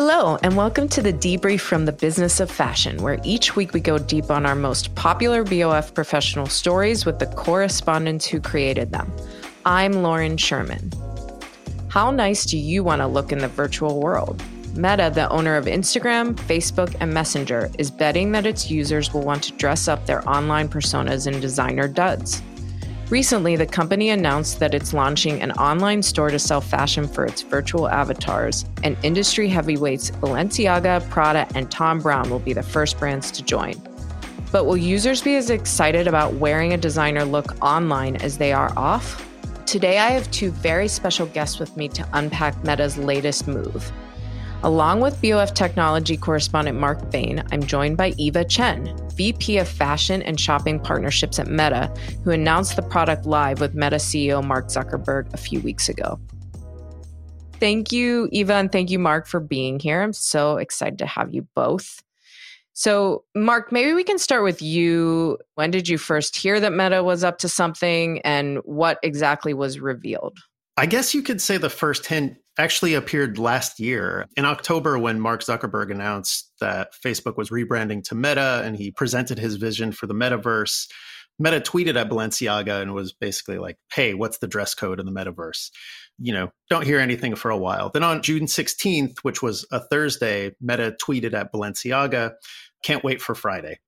Hello, and welcome to the debrief from the business of fashion, where each week we go deep on our most popular BOF professional stories with the correspondents who created them. I'm Lauren Sherman. How nice do you want to look in the virtual world? Meta, the owner of Instagram, Facebook, and Messenger, is betting that its users will want to dress up their online personas in designer duds. Recently, the company announced that it's launching an online store to sell fashion for its virtual avatars, and industry heavyweights Balenciaga, Prada, and Thom Browne will be the first brands to join. But will users be as excited about wearing a designer look online as they are off? Today, I have two very special guests with me to unpack Meta's latest move. Along with BOF technology correspondent Marc Bain, I'm joined by Eva Chen, VP of Fashion and Shopping Partnerships at Meta, who announced the product live with Meta CEO Mark Zuckerberg a few weeks ago. Thank you, Eva, and thank you, Marc, for being here. I'm so excited to have you both. So, Marc, maybe we can start with you. When did you first hear that Meta was up to something, and what exactly was revealed? I guess you could say the first hint actually appeared last year in October when Mark Zuckerberg announced that Facebook was rebranding to Meta and he presented his vision for the metaverse. Meta tweeted at Balenciaga and was basically like, hey, what's the dress code in the metaverse? You know, don't hear anything for a while. Then on June 16th, which was a Thursday, Meta tweeted at Balenciaga, can't wait for Friday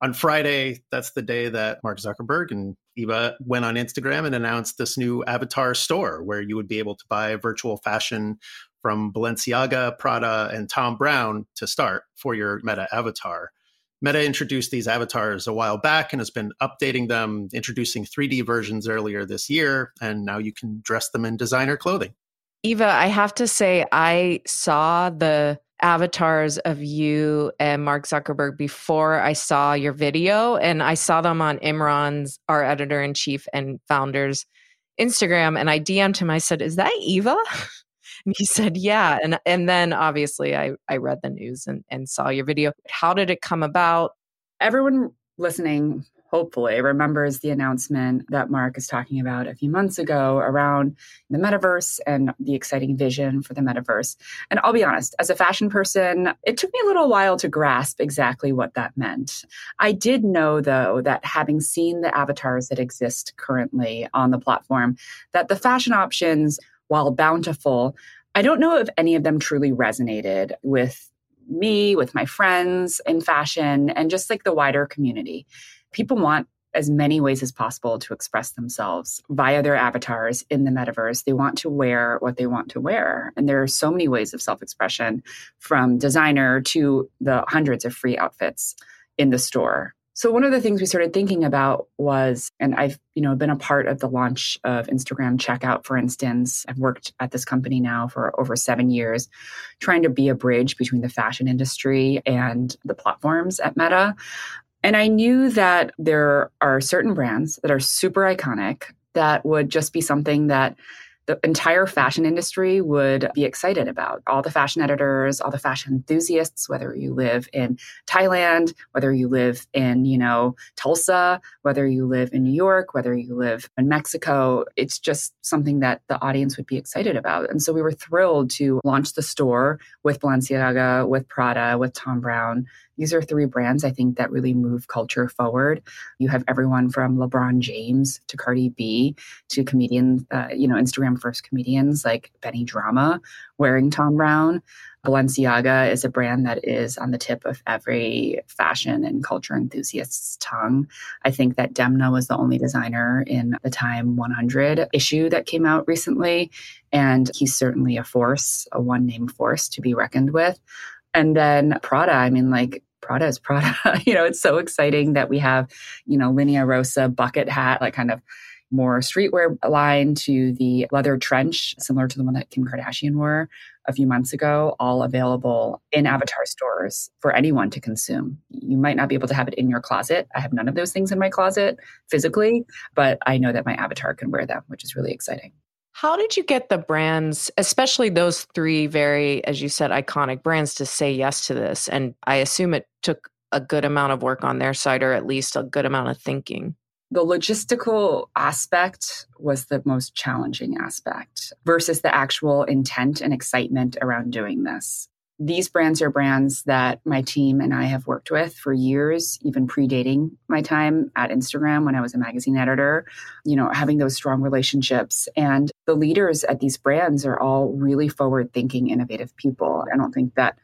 on Friday, that's the day that Mark Zuckerberg and Eva went on Instagram and announced this new avatar store where you would be able to buy virtual fashion from Balenciaga, Prada, and Thom Browne to start for your Meta avatar. Meta introduced these avatars a while back and has been updating them, introducing 3D versions earlier this year, and now you can dress them in designer clothing. Eva, I have to say, I saw the avatars of you and Mark Zuckerberg before I saw your video, and I saw them on Imran's, our editor in chief and founder's Instagram, and I DM'd him. I said, "Is that Eva?" And he said, "Yeah." And and then obviously I I read the news and and saw your video. How did it come about? Everyone listening hopefully remembers the announcement that Marc is talking about a few months ago around the metaverse and the exciting vision for the metaverse. And I'll be honest, as a fashion person, it took me a little while to grasp exactly what that meant. I did know though that having seen the avatars that exist currently on the platform, that the fashion options, while bountiful, I don't know if any of them truly resonated with me, with my friends in fashion, and just like the wider community people want as many ways as possible to express themselves via their avatars in the metaverse. They want to wear what they want to wear. And there are so many ways of self expression from designer to the hundreds of free outfits in the store. So one of the things we started thinking about was, and I've, you know, been a part of the launch of Instagram checkout, for instance. I've worked at this company now for over seven years, trying to be a bridge between the fashion industry and the platforms at Meta. And I knew that there are certain brands that are super iconic that would just be something that the entire fashion industry would be excited about. All the fashion editors, all the fashion enthusiasts, whether you live in Thailand, whether you live in, you know, Tulsa, whether you live in New York, whether you live in Mexico, it's just something that the audience would be excited about. And so we were thrilled to launch the store with Balenciaga, with Prada, with Thom Browne, These are three brands I think that really move culture forward. You have everyone from LeBron James to Cardi B to comedians, uh, you know, Instagram first comedians like Benny Drama wearing Thom Browne. Balenciaga is a brand that is on the tip of every fashion and culture enthusiast's tongue. I think that Demna was the only designer in the Time 100 issue that came out recently. And he's certainly a force, a one name force to be reckoned with. And then Prada, I mean, like, Prada is Prada. you know, it's so exciting that we have, you know, Linea Rossa bucket hat, like kind of more streetwear line to the leather trench, similar to the one that Kim Kardashian wore a few months ago, all available in Avatar stores for anyone to consume. You might not be able to have it in your closet. I have none of those things in my closet physically, but I know that my avatar can wear them, which is really exciting. How did you get the brands, especially those three very, as you said, iconic brands, to say yes to this? And I assume it took a good amount of work on their side, or at least a good amount of thinking. The logistical aspect was the most challenging aspect versus the actual intent and excitement around doing this. These brands are brands that my team and I have worked with for years, even predating my time at Instagram when I was a magazine editor, you know, having those strong relationships. And the leaders at these brands are all really forward thinking, innovative people. I don't think that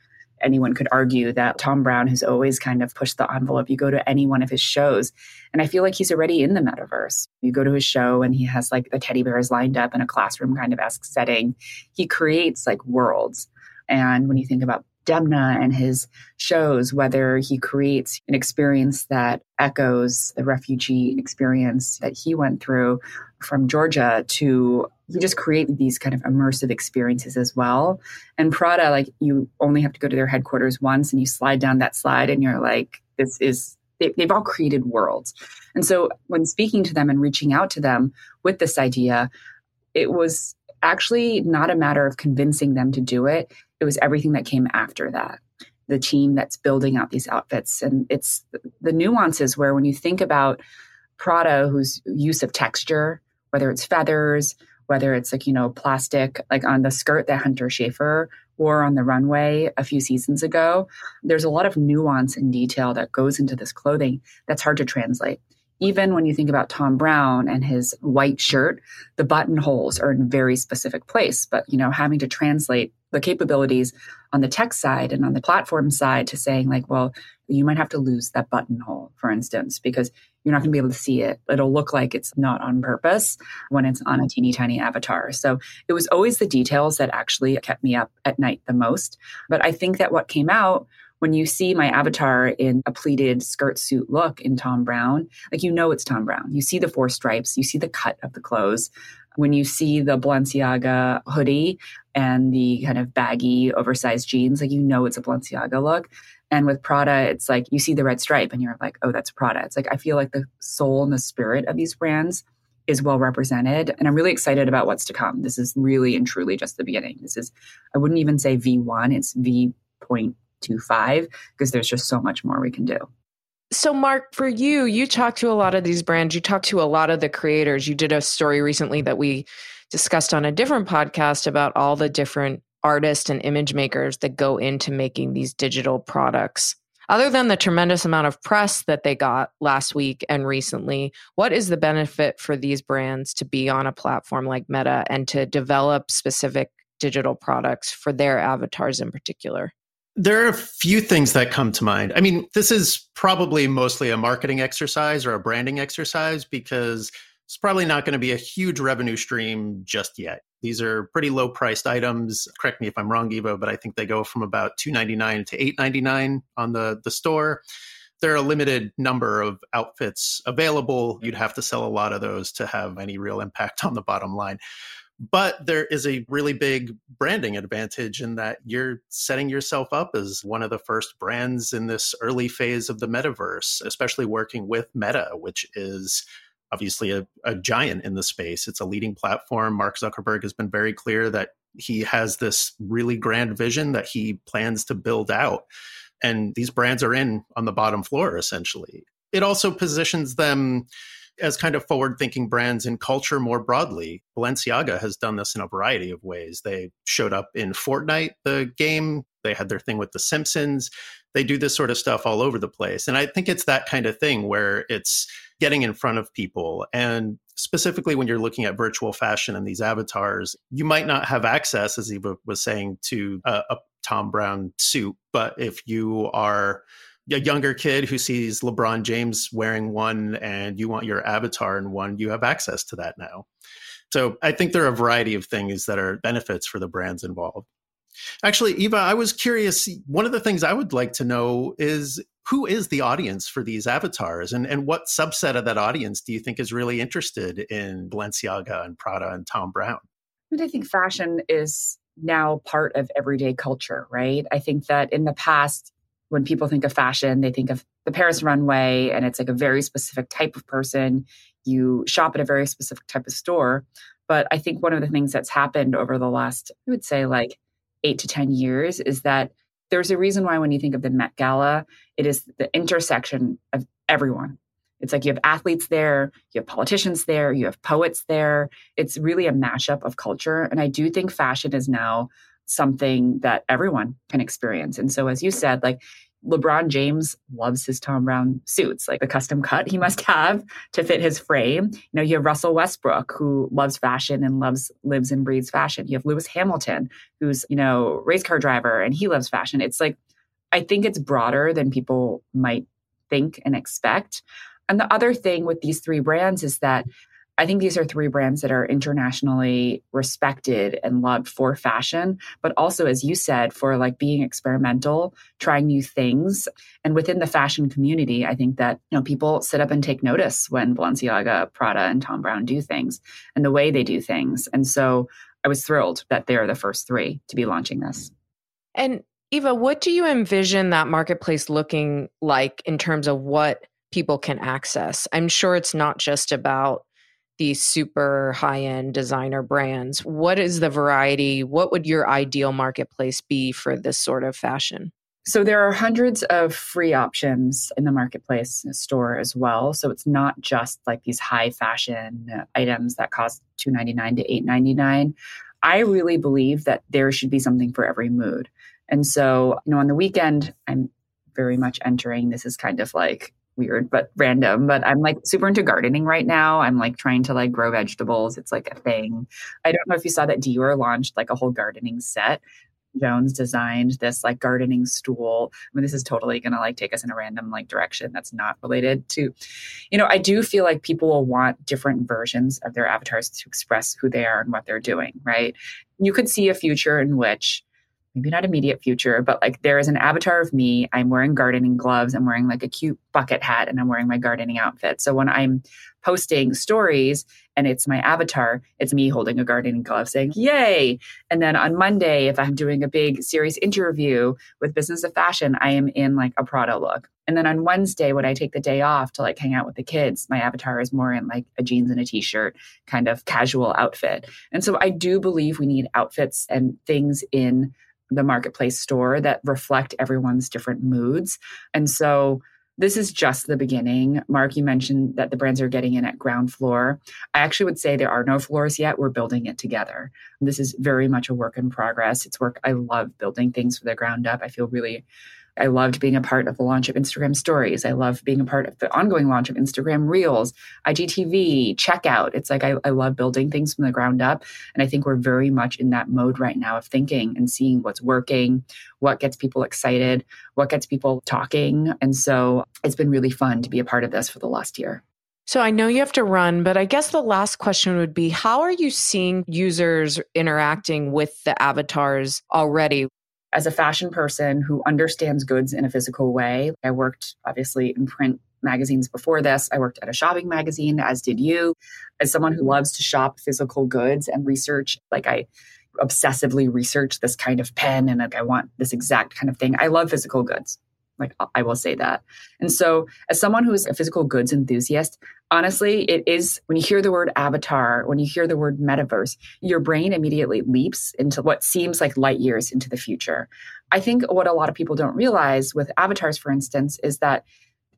anyone could argue that Thom Browne has always kind of pushed the envelope. You go to any one of his shows, and I feel like he's already in the metaverse. You go to his show, and he has like the teddy bears lined up in a classroom kind of esque setting. He creates like worlds. And when you think about Demna and his shows, whether he creates an experience that echoes the refugee experience that he went through from Georgia to he just created these kind of immersive experiences as well. And Prada, like you only have to go to their headquarters once and you slide down that slide and you're like, this is, they, they've all created worlds. And so when speaking to them and reaching out to them with this idea, it was actually not a matter of convincing them to do it. It was everything that came after that. The team that's building out these outfits. And it's the nuances where when you think about Prada, whose use of texture, whether it's feathers, whether it's like, you know, plastic, like on the skirt that Hunter Schafer wore on the runway a few seasons ago. There's a lot of nuance and detail that goes into this clothing that's hard to translate. Even when you think about Thom Browne and his white shirt, the buttonholes are in very specific place. But, you know, having to translate the capabilities on the tech side and on the platform side to saying, like, well, you might have to lose that buttonhole, for instance, because you're not going to be able to see it. It'll look like it's not on purpose when it's on a teeny tiny avatar. So it was always the details that actually kept me up at night the most. But I think that what came out when you see my avatar in a pleated skirt suit look in Thom Browne, like you know it's Thom Browne. You see the four stripes, you see the cut of the clothes. When you see the Balenciaga hoodie and the kind of baggy, oversized jeans, like you know it's a Balenciaga look. And with Prada, it's like you see the red stripe and you're like, oh, that's Prada. It's like I feel like the soul and the spirit of these brands is well represented. And I'm really excited about what's to come. This is really and truly just the beginning. This is, I wouldn't even say V1, it's V.25 because there's just so much more we can do. So, Marc, for you, you talk to a lot of these brands, you talk to a lot of the creators. You did a story recently that we discussed on a different podcast about all the different artists and image makers that go into making these digital products. Other than the tremendous amount of press that they got last week and recently, what is the benefit for these brands to be on a platform like Meta and to develop specific digital products for their avatars in particular? There are a few things that come to mind. I mean, this is probably mostly a marketing exercise or a branding exercise because it's probably not going to be a huge revenue stream just yet. These are pretty low priced items. Correct me if I'm wrong, Eva, but I think they go from about $2.99 to $8.99 on the, the store. There are a limited number of outfits available. You'd have to sell a lot of those to have any real impact on the bottom line. But there is a really big branding advantage in that you're setting yourself up as one of the first brands in this early phase of the metaverse, especially working with Meta, which is obviously a, a giant in the space. It's a leading platform. Mark Zuckerberg has been very clear that he has this really grand vision that he plans to build out. And these brands are in on the bottom floor, essentially. It also positions them as kind of forward thinking brands in culture more broadly. Balenciaga has done this in a variety of ways. They showed up in Fortnite, the game, They had their thing with The Simpsons. They do this sort of stuff all over the place. And I think it's that kind of thing where it's getting in front of people. And specifically when you're looking at virtual fashion and these avatars, you might not have access, as Eva was saying, to a, a Thom Browne suit. But if you are a younger kid who sees LeBron James wearing one and you want your avatar in one, you have access to that now. So I think there are a variety of things that are benefits for the brands involved. Actually, Eva, I was curious. One of the things I would like to know is who is the audience for these avatars and, and what subset of that audience do you think is really interested in Balenciaga and Prada and Thom Browne? I think fashion is now part of everyday culture, right? I think that in the past, when people think of fashion, they think of the Paris runway and it's like a very specific type of person. You shop at a very specific type of store. But I think one of the things that's happened over the last, I would say like eight to 10 years is that there's a reason why when you think of the Met Gala, it is the intersection of everyone. It's like you have athletes there, you have politicians there, you have poets there. It's really a mashup of culture. And I do think fashion is now something that everyone can experience. And so, as you said, like LeBron James loves his Thom Browne suits, like the custom cut he must have to fit his frame. You know, you have Russell Westbrook who loves fashion and loves lives and breathes fashion. You have Lewis Hamilton who's, you know, race car driver and he loves fashion. It's like I think it's broader than people might think and expect. And the other thing with these three brands is that I think these are three brands that are internationally respected and loved for fashion, but also, as you said, for like being experimental, trying new things. And within the fashion community, I think that, you know, people sit up and take notice when Balenciaga, Prada, and Thom Browne do things and the way they do things. And so I was thrilled that they're the first three to be launching this. And Eva, what do you envision that marketplace looking like in terms of what people can access? I'm sure it's not just about these super high end designer brands. What is the variety? What would your ideal marketplace be for this sort of fashion? So there are hundreds of free options in the marketplace store as well. So it's not just like these high fashion items that cost $2.99 to $8.99. I really believe that there should be something for every mood. And so, you know, on the weekend, I'm very much entering this is kind of like weird but random but i'm like super into gardening right now. I'm like trying to like grow vegetables. It's like a thing. I don't know if you saw that dior launched like a whole gardening set. Jones designed this like gardening stool. I mean this is totally gonna like take us in a random like direction that's not related to you know i do feel like people will want different versions of their avatars to express who they are and what they're doing right? You could see a future in which maybe not immediate future, but like there is an avatar of me. I'm wearing gardening gloves. I'm wearing like a cute bucket hat and I'm wearing my gardening outfit. So when I'm posting stories and it's my avatar, it's me holding a gardening glove saying, Yay. And then on Monday, if I'm doing a big serious interview with Business of Fashion, I am in like a Prada look. And then on Wednesday, when I take the day off to like hang out with the kids, my avatar is more in like a jeans and a t shirt kind of casual outfit. And so I do believe we need outfits and things in the marketplace store that reflect everyone's different moods. And so this is just the beginning. Marc, you mentioned that the brands are getting in at ground floor. I actually would say there are no floors yet. We're building it together. This is very much a work in progress. It's work I love building things from the ground up. I feel really I loved being a part of the launch of Instagram stories. I love being a part of the ongoing launch of Instagram Reels, IGTV, checkout. It's like I, I love building things from the ground up. And I think we're very much in that mode right now of thinking and seeing what's working, what gets people excited, what gets people talking. And so it's been really fun to be a part of this for the last year. So I know you have to run, but I guess the last question would be how are you seeing users interacting with the avatars already? As a fashion person who understands goods in a physical way, I worked obviously in print magazines before this. I worked at a shopping magazine, as did you. As someone who loves to shop physical goods and research, like I obsessively research this kind of pen and like I want this exact kind of thing. I love physical goods. Like I will say that. And so, as someone who's a physical goods enthusiast, honestly, it is when you hear the word avatar, when you hear the word metaverse, your brain immediately leaps into what seems like light years into the future. I think what a lot of people don't realize with avatars, for instance, is that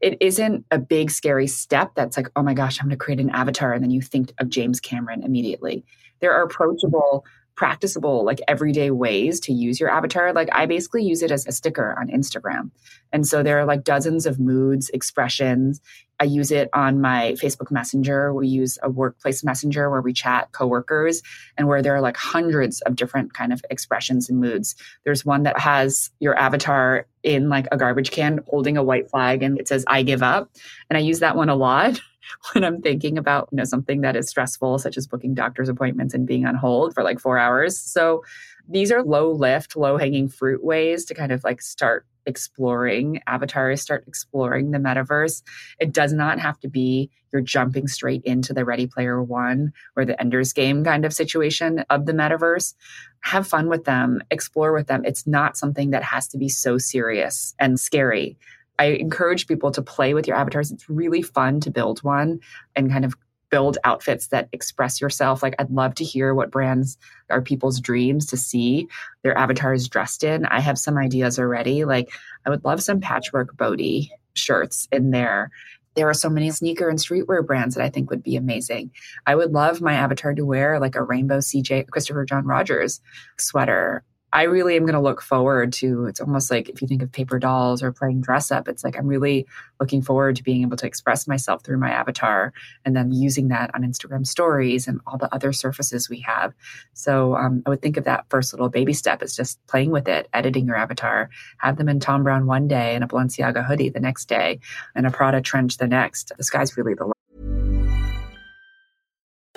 it isn't a big scary step that's like, oh my gosh, I'm going to create an avatar. And then you think of James Cameron immediately. There are approachable practicable, like everyday ways to use your avatar. Like I basically use it as a sticker on Instagram. And so there are like dozens of moods, expressions. I use it on my Facebook Messenger. We use a workplace messenger where we chat coworkers and where there are like hundreds of different kind of expressions and moods. There's one that has your avatar in like a garbage can holding a white flag and it says I give up. And I use that one a lot when I'm thinking about, you know, something that is stressful such as booking doctor's appointments and being on hold for like 4 hours. So these are low lift, low hanging fruit ways to kind of like start exploring avatars, start exploring the metaverse. It does not have to be you're jumping straight into the Ready Player One or the Ender's Game kind of situation of the metaverse. Have fun with them, explore with them. It's not something that has to be so serious and scary. I mm. encourage people to play with your avatars. It's really fun to build one and kind of build outfits that express yourself. Like I'd love to hear what brands are people's dreams to see their avatars dressed in. I have some ideas already. Like I would love some patchwork Bode shirts in there. There are so many sneaker and streetwear brands that I think would be amazing. I would love my avatar to wear like a rainbow CJ Christopher John Rogers sweater I really am going to look forward to it's almost like if you think of paper dolls or playing dress up, it's like I'm really looking forward to being able to express myself through my avatar and then using that on Instagram stories and all the other surfaces we have. So um, I would think of that first little baby step as just playing with it, editing your avatar, have them in Thom Browne one day and a Balenciaga hoodie the next day and a Prada trench the next. The sky's really the.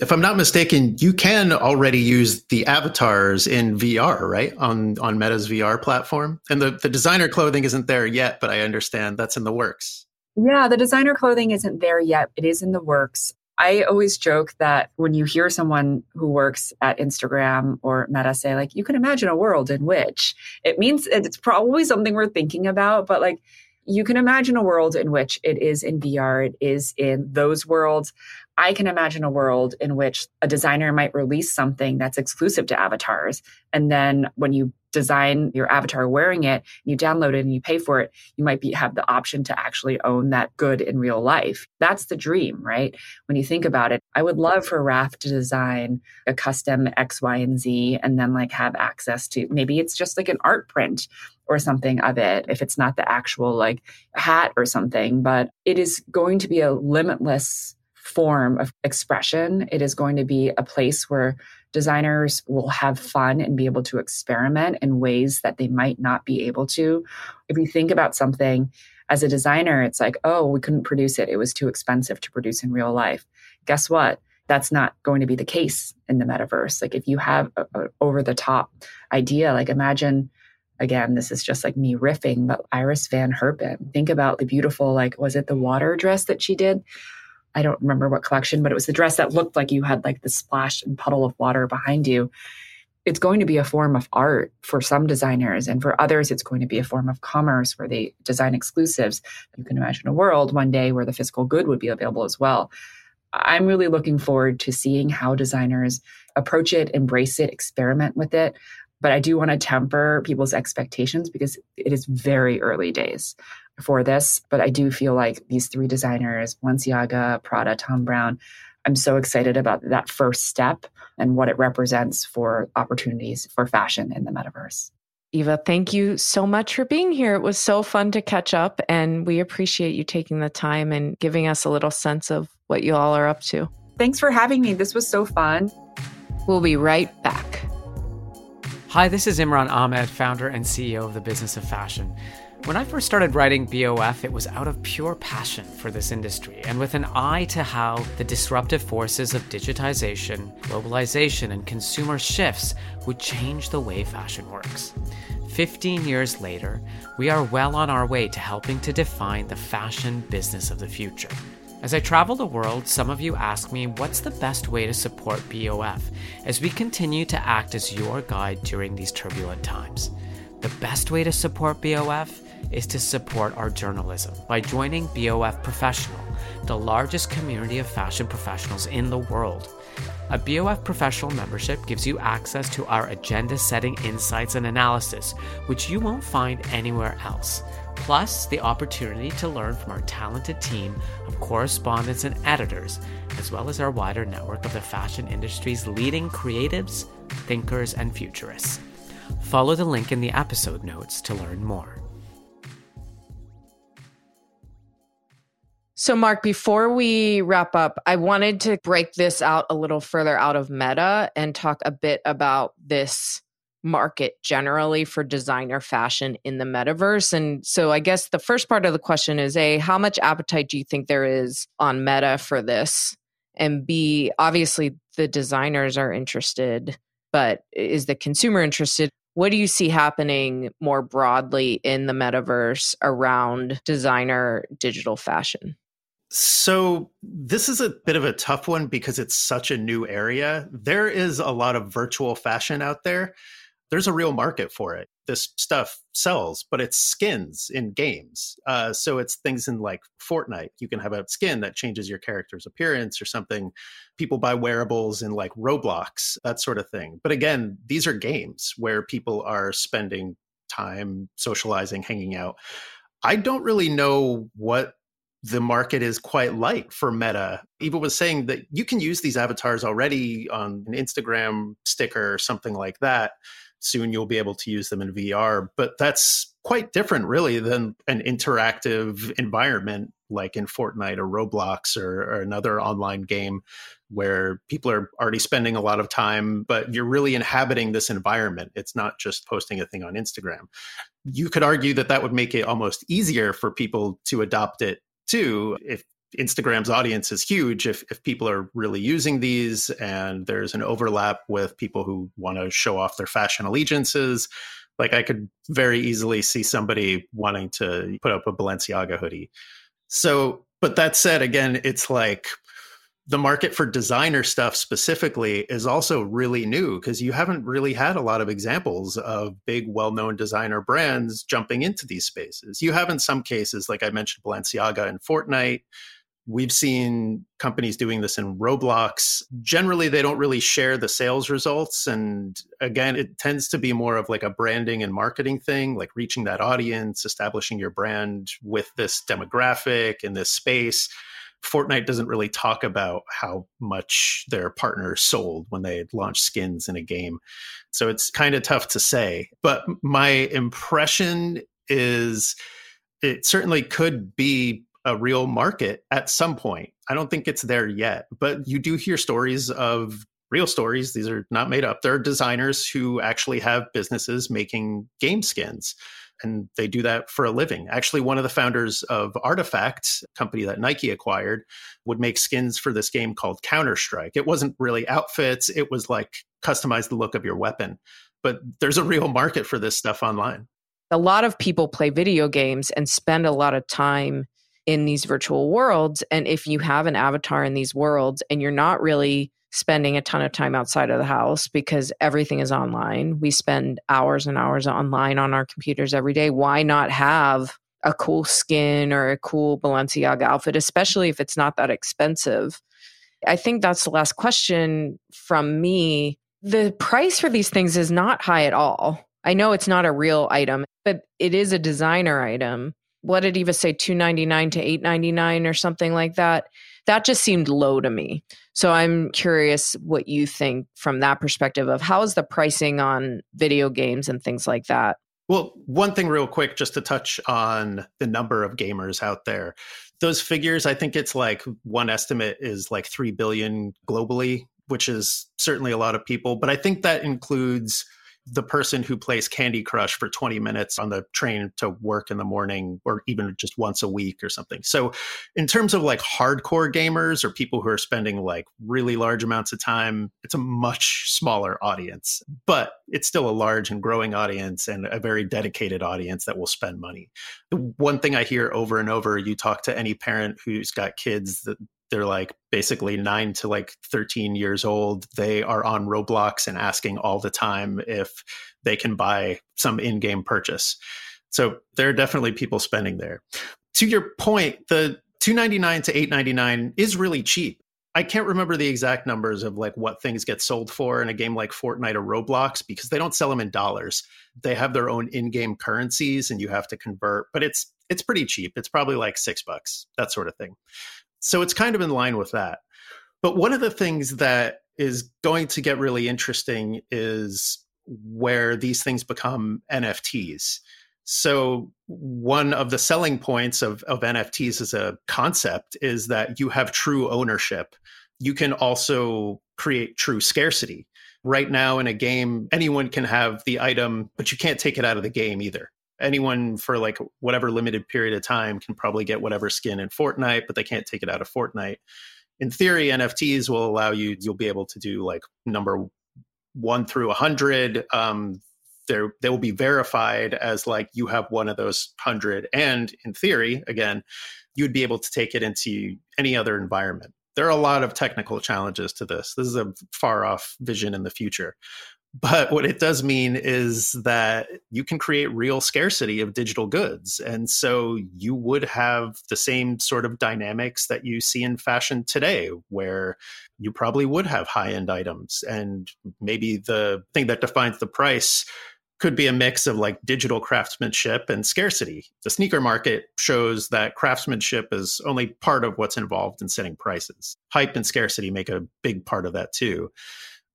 If I'm not mistaken, you can already use the avatars in VR, right? On on Meta's VR platform. And the, the designer clothing isn't there yet, but I understand that's in the works. Yeah, the designer clothing isn't there yet. It is in the works. I always joke that when you hear someone who works at Instagram or Meta say, like, you can imagine a world in which it means it's probably something we're thinking about, but like, you can imagine a world in which it is in VR, it is in those worlds. I can imagine a world in which a designer might release something that's exclusive to avatars. And then when you design your avatar wearing it, you download it and you pay for it, you might be have the option to actually own that good in real life. That's the dream, right? When you think about it, I would love for Raf to design a custom X, Y, and Z and then like have access to maybe it's just like an art print or something of it if it's not the actual like hat or something, but it is going to be a limitless form of expression. It is going to be a place where designers will have fun and be able to experiment in ways that they might not be able to. If you think about something as a designer, it's like, oh, we couldn't produce it. It was too expensive to produce in real life. Guess what? That's not going to be the case in the metaverse. Like if you have an over the top idea, like imagine again, this is just like me riffing, but Iris Van Herpen. Think about the beautiful, like, was it the water dress that she did? I don't remember what collection, but it was the dress that looked like you had like the splash and puddle of water behind you. It's going to be a form of art for some designers, and for others, it's going to be a form of commerce where they design exclusives. You can imagine a world one day where the physical good would be available as well. I'm really looking forward to seeing how designers approach it, embrace it, experiment with it. But I do want to temper people's expectations because it is very early days for this. But I do feel like these three designers, Balenciaga, Prada, Thom Browne, I'm so excited about that first step and what it represents for opportunities for fashion in the metaverse. Eva, thank you so much for being here. It was so fun to catch up, and we appreciate you taking the time and giving us a little sense of what you all are up to. Thanks for having me. This was so fun. We'll be right back. Hi, this is Imran Amed, founder and CEO of the Business of Fashion. When I first started writing BOF, it was out of pure passion for this industry and with an eye to how the disruptive forces of digitization, globalization, and consumer shifts would change the way fashion works. 15 years later, we are well on our way to helping to define the fashion business of the future. As I travel the world, some of you ask me what's the best way to support BOF as we continue to act as your guide during these turbulent times. The best way to support BOF is to support our journalism by joining BOF Professional, the largest community of fashion professionals in the world. A BOF Professional membership gives you access to our agenda setting insights and analysis, which you won't find anywhere else. Plus, the opportunity to learn from our talented team of correspondents and editors, as well as our wider network of the fashion industry's leading creatives, thinkers, and futurists. Follow the link in the episode notes to learn more. So, Marc, before we wrap up, I wanted to break this out a little further out of meta and talk a bit about this market generally for designer fashion in the metaverse. And so, I guess the first part of the question is A, how much appetite do you think there is on meta for this? And B, obviously the designers are interested, but is the consumer interested? What do you see happening more broadly in the metaverse around designer digital fashion? So, this is a bit of a tough one because it's such a new area. There is a lot of virtual fashion out there. There's a real market for it. This stuff sells, but it's skins in games. Uh, so, it's things in like Fortnite. You can have a skin that changes your character's appearance or something. People buy wearables in like Roblox, that sort of thing. But again, these are games where people are spending time socializing, hanging out. I don't really know what the market is quite light for Meta. Eva was saying that you can use these avatars already on an Instagram sticker or something like that. Soon you'll be able to use them in VR, but that's quite different, really, than an interactive environment like in Fortnite or Roblox or, or another online game where people are already spending a lot of time, but you're really inhabiting this environment. It's not just posting a thing on Instagram. You could argue that that would make it almost easier for people to adopt it too, if Instagram's audience is huge, if, if people are really using these and there's an overlap with people who want to show off their fashion allegiances, like I could very easily see somebody wanting to put up a Balenciaga hoodie. So, but that said, again, it's like the market for designer stuff specifically is also really new because you haven't really had a lot of examples of big, well known designer brands jumping into these spaces. You have, in some cases, like I mentioned, Balenciaga and Fortnite. We've seen companies doing this in Roblox. Generally, they don't really share the sales results. And again, it tends to be more of like a branding and marketing thing, like reaching that audience, establishing your brand with this demographic in this space Fortnite doesn't really talk about how much their partner sold when they launched skins in a game. So it's kind of tough to say. But my impression is it certainly could be a real market at some point. I don't think it's there yet, but you do hear stories of real stories. These are not made up. There are designers who actually have businesses making game skins and they do that for a living. Actually, one of the founders of RTFKT, a company that Nike acquired, would make skins for this game called Counter Strike. It wasn't really outfits, it was like customize the look of your weapon. But there's a real market for this stuff online. A lot of people play video games and spend a lot of time in these virtual worlds. And if you have an avatar in these worlds and you're not really spending a ton of time outside of the house because everything is online. We spend hours and hours online on our computers every day. Why not have a cool skin or a cool Balenciaga outfit, especially if it's not that expensive? I think that's the last question from me. The price for these things is not high at all. I know it's not a real item, but it is a designer item. What did Eva say? Two ninety nine to eight ninety nine or something like that. That just seemed low to me. So I'm curious what you think from that perspective of how is the pricing on video games and things like that? Well, one thing, real quick, just to touch on the number of gamers out there. Those figures, I think it's like one estimate is like 3 billion globally, which is certainly a lot of people. But I think that includes the person who plays Candy Crush for 20 minutes on the train to work in the morning or even just once a week or something. So, in terms of like hardcore gamers or people who are spending like really large amounts of time, it's a much smaller audience, but it's still a large and growing audience and a very dedicated audience that will spend money. The one thing I hear over and over you talk to any parent who's got kids that they're like basically 9 to like 13 years old they are on roblox and asking all the time if they can buy some in-game purchase so there are definitely people spending there to your point the 299 to 899 is really cheap I can't remember the exact numbers of like what things get sold for in a game like Fortnite or Roblox because they don't sell them in dollars. They have their own in-game currencies and you have to convert, but it's it's pretty cheap. It's probably like 6 bucks, that sort of thing. So it's kind of in line with that. But one of the things that is going to get really interesting is where these things become NFTs. So, one of the selling points of, of NFTs as a concept is that you have true ownership. You can also create true scarcity. Right now, in a game, anyone can have the item, but you can't take it out of the game either anyone for like whatever limited period of time can probably get whatever skin in Fortnite, but they can't take it out of Fortnite. In theory, NFTs will allow you, you'll be able to do like number one through a 100. Um, there, they will be verified as like you have one of those 100. And in theory, again, you'd be able to take it into any other environment. There are a lot of technical challenges to this. This is a far off vision in the future. But what it does mean is that you can create real scarcity of digital goods. And so you would have the same sort of dynamics that you see in fashion today, where you probably would have high end items. And maybe the thing that defines the price could be a mix of like digital craftsmanship and scarcity. The sneaker market shows that craftsmanship is only part of what's involved in setting prices. Hype and scarcity make a big part of that too.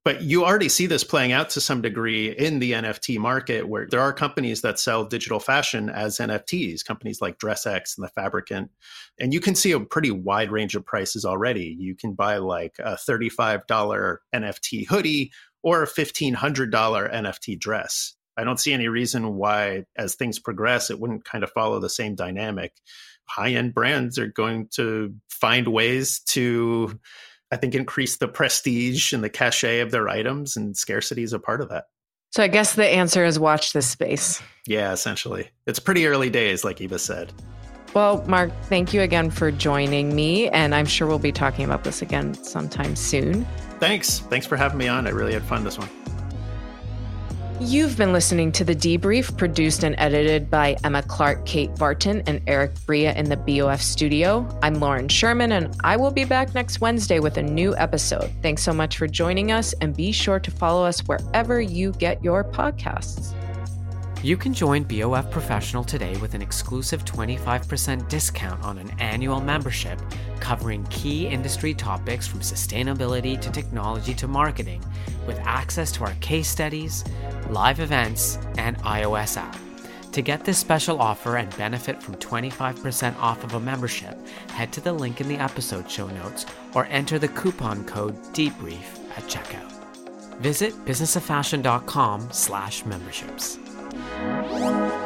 But you already see this playing out to some degree in the NFT market, where there are companies that sell digital fashion as NFTs, companies like DressX and The Fabricant. And you can see a pretty wide range of prices already. You can buy like a $35 NFT hoodie or a $1,500 NFT dress. I don't see any reason why, as things progress, it wouldn't kind of follow the same dynamic. High end brands are going to find ways to I think increase the prestige and the cachet of their items, and scarcity is a part of that. So I guess the answer is watch this space. Yeah, essentially. It's pretty early days, like Eva said. Well, Marc, thank you again for joining me. And I'm sure we'll be talking about this again sometime soon. Thanks. Thanks for having me on. I really had fun this one. You've been listening to The Debrief, produced and edited by Emma Clark, Kate Barton, and Eric Bria in the BOF studio. I'm Lauren Sherman, and I will be back next Wednesday with a new episode. Thanks so much for joining us, and be sure to follow us wherever you get your podcasts. You can join BOF Professional today with an exclusive 25% discount on an annual membership covering key industry topics from sustainability to technology to marketing, with access to our case studies, live events, and iOS app. To get this special offer and benefit from 25% off of a membership, head to the link in the episode show notes or enter the coupon code DEBRIEF at checkout. Visit businessoffashion.com slash memberships. you